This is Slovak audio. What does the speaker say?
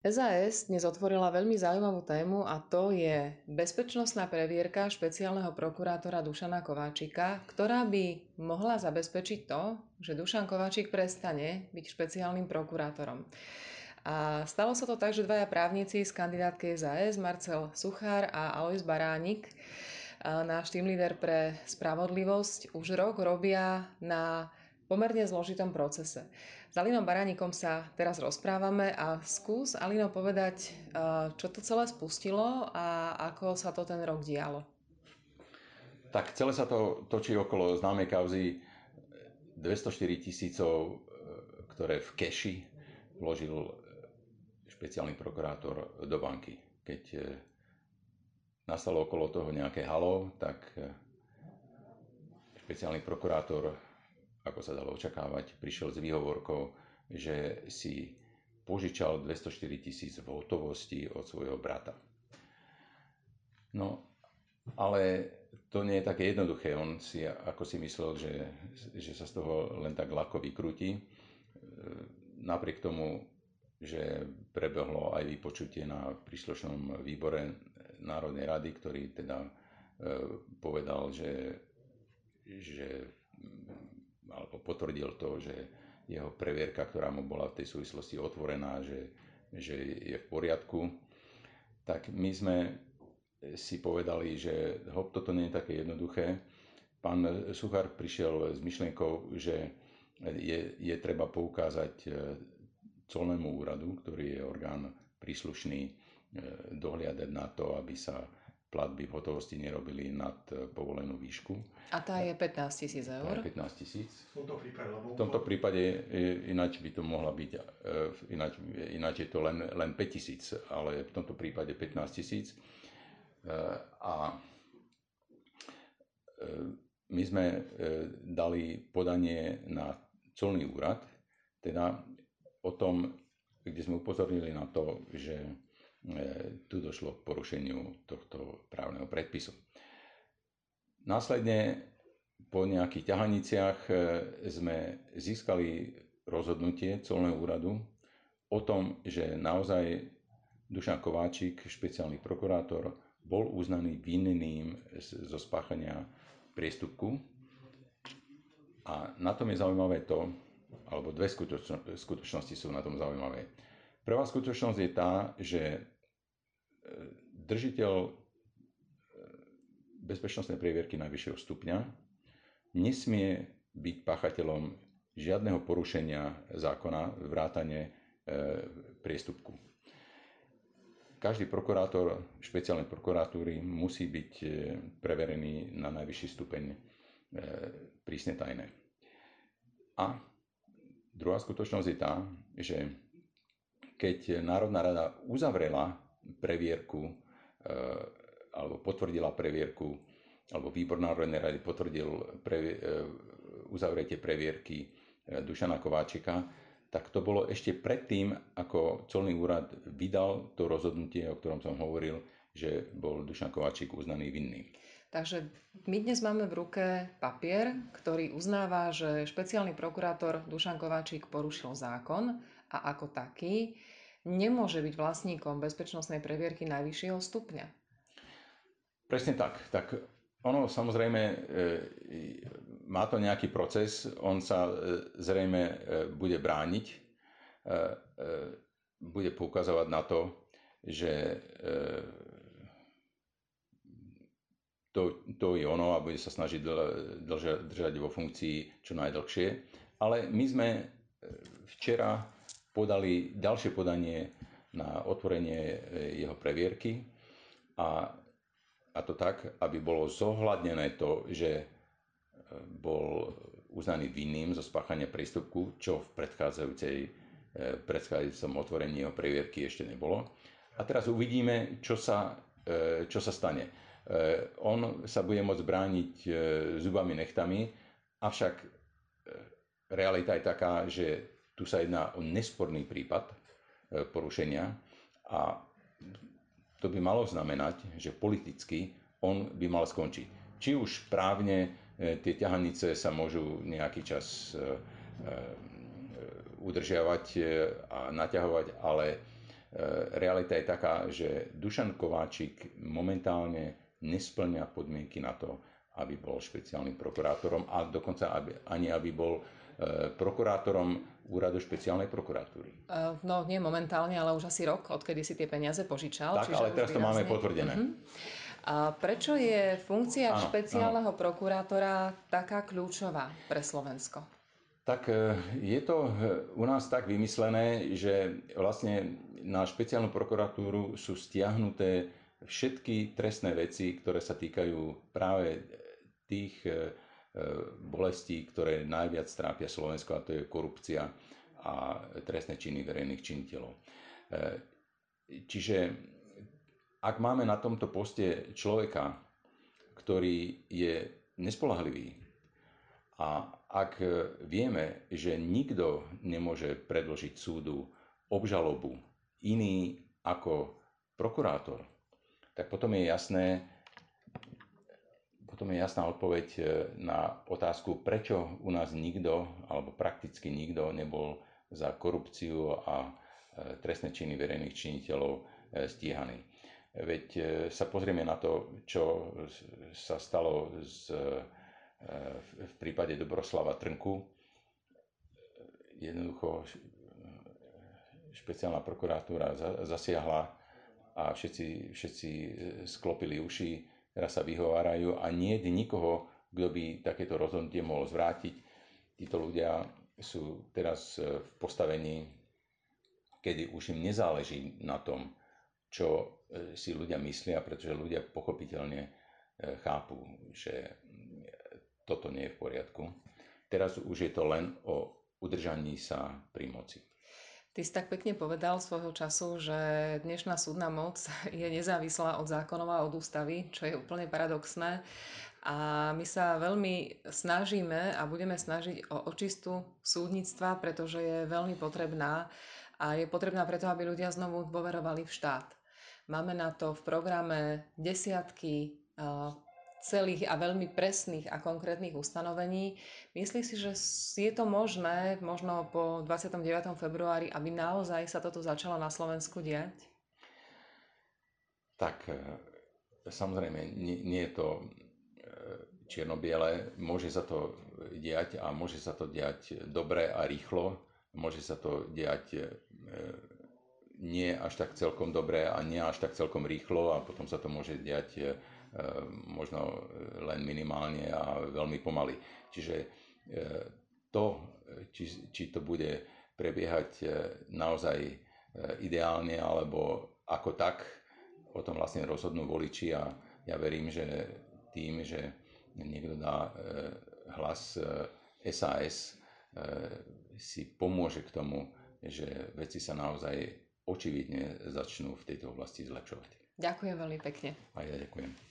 SAS dnes otvorila veľmi zaujímavú tému a to je bezpečnostná previerka špeciálneho prokurátora Dušana Kováčika, ktorá by mohla zabezpečiť to, že Dušan Kováčik prestane byť špeciálnym prokurátorom. A stalo sa to tak, že dvaja právnici z kandidátky SAS, Marcel Suchár a Alois Baránik, náš tým líder pre spravodlivosť, už rok robia na pomerne zložitom procese. S Alinom Baránikom sa teraz rozprávame a skús, Alino, povedať, čo to celé spustilo a ako sa to ten rok dialo. Tak celé sa to točí okolo známej kauzy 204 tisícov, e, ktoré v keši vložil špeciálny prokurátor do banky. Keď nastalo okolo toho nejaké halo, tak špeciálny prokurátor ako sa dalo očakávať, prišiel s výhovorkou, že si požičal 204 tisíc v hotovosti od svojho brata. No, ale to nie je také jednoduché. On si, ako si myslel, že, že sa z toho len tak ľahko vykrúti. E, napriek tomu, že prebehlo aj vypočutie na príslušnom výbore Národnej rady, ktorý teda e, povedal, že, že alebo potvrdil to, že jeho previerka, ktorá mu bola v tej súvislosti otvorená, že, že je v poriadku, tak my sme si povedali, že hop, toto nie je také jednoduché. Pán Suchar prišiel s myšlienkou, že je, je treba poukázať e, colnému úradu, ktorý je orgán príslušný, e, dohliadať na to, aby sa platby v hotovosti nerobili nad e, povolenú výšku. A tá je 15 tisíc eur? Tá je 15 tisíc. V tomto prípade, lebo... V tomto prípade ináč by to mohla byť, e, ináč, ináč je to len, len 5 tisíc, ale v tomto prípade 15 tisíc. E, a my sme dali podanie na colný úrad, teda o tom, kde sme upozornili na to, že tu došlo k porušeniu tohto právneho predpisu. Následne po nejakých ťahaniciach e, sme získali rozhodnutie colného úradu o tom, že naozaj Dušan Kováčik, špeciálny prokurátor, bol uznaný vinným zo spáchania priestupku. A na tom je zaujímavé to, alebo dve skutočnosti sú na tom zaujímavé. Prvá skutočnosť je tá, že e, držiteľ e, bezpečnostnej prievierky najvyššieho stupňa nesmie byť páchateľom žiadneho porušenia zákona, vrátane e, priestupku. Každý prokurátor špeciálnej prokuratúry musí byť preverený na najvyšší stupeň prísne tajné. A druhá skutočnosť je tá, že keď Národná rada uzavrela previerku e, alebo potvrdila previerku, alebo výbor Národnej rady potvrdil pre, e, uzavretie previerky e, Dušana Kováčika, tak to bolo ešte predtým, ako colný úrad vydal to rozhodnutie, o ktorom som hovoril, že bol Dušan Kováčik uznaný vinný. Takže my dnes máme v ruke papier, ktorý uznáva, že špeciálny prokurátor Dušan Kováčik porušil zákon a ako taký nemôže byť vlastníkom bezpečnostnej previerky najvyššieho stupňa. Presne tak. Tak ono samozrejme e, má to nejaký proces, on sa e, zrejme e, bude brániť, bude poukazovať na to, že to, to je ono a bude sa snažiť držať vo funkcii čo najdlhšie. Ale my sme e, včera podali ďalšie podanie na otvorenie e, jeho previerky a, a to tak, aby bolo zohľadnené to, že e, bol uznaný vinným zo spáchania prístupku, čo v predchádzajúcej, predchádzajúcom otvorení jeho previerky ešte nebolo. A teraz uvidíme, čo sa, čo sa stane on sa bude môcť brániť zubami nechtami, avšak realita je taká, že tu sa jedná o nesporný prípad porušenia a to by malo znamenať, že politicky on by mal skončiť. Či už právne tie ťahanice sa môžu nejaký čas udržiavať a naťahovať, ale realita je taká, že Dušan Kováčik momentálne nesplňa podmienky na to, aby bol špeciálnym prokurátorom a dokonca aby, ani aby bol e, prokurátorom úradu špeciálnej prokuratúry. No nie momentálne, ale už asi rok, odkedy si tie peniaze požičal. Tak, ale teraz to máme potvrdené. Uh-huh. A prečo je funkcia áno, špeciálneho áno. prokurátora taká kľúčová pre Slovensko? Tak e, je to e, u nás tak vymyslené, že vlastne na špeciálnu prokuratúru sú stiahnuté všetky trestné veci, ktoré sa týkajú práve tých e, bolestí, ktoré najviac trápia Slovensko, a to je korupcia a trestné činy verejných činiteľov. Čiže ak máme na tomto poste človeka, ktorý je nespolahlivý a ak vieme, že nikto nemôže predložiť súdu obžalobu iný ako prokurátor, tak potom je jasné, potom je jasná odpoveď na otázku, prečo u nás nikto, alebo prakticky nikto nebol za korupciu a e, trestné činy verejných činiteľov e, stíhaný. Veď e, sa pozrieme na to, čo sa stalo z, e, v prípade Dobroslava Trnku. Jednoducho špeciálna prokuratúra zasiahla a všetci, všetci e, sklopili uši, teraz sa vyhovárajú a nie je nikoho, kto by takéto rozhodnutie mohol zvrátiť. Títo ľudia sú teraz v postavení, kedy už im nezáleží na tom, čo E, si ľudia myslia, pretože ľudia pochopiteľne e, chápu, že toto nie je v poriadku. Teraz už je to len o udržaní sa pri moci. Ty si tak pekne povedal svojho času, že dnešná súdna moc je nezávislá od zákonov a od ústavy, čo je úplne paradoxné. A my sa veľmi snažíme a budeme snažiť o očistu súdnictva, pretože je veľmi potrebná a je potrebná preto, aby ľudia znovu dôverovali v štát. Máme na to v programe desiatky celých a veľmi presných a konkrétnych ustanovení. Myslíš si, že je to možné, možno po 29. februári, aby naozaj sa toto začalo na Slovensku diať? Tak e, samozrejme, nie, nie je to e, čierno-biele. Môže sa to diať a môže sa to diať dobre a rýchlo. Môže sa to diať e, nie až tak celkom dobré a nie až tak celkom rýchlo a potom sa to môže diať e, možno len minimálne a veľmi pomaly. Čiže e, to, či, či to bude prebiehať e, naozaj ideálne alebo ako tak, o tom vlastne rozhodnú voliči a ja verím, že tým, že niekto dá hlas SAS, si pomôže k tomu, že veci sa naozaj očividne začnú v tejto oblasti zlepšovať. Ďakujem veľmi pekne. A ja ďakujem.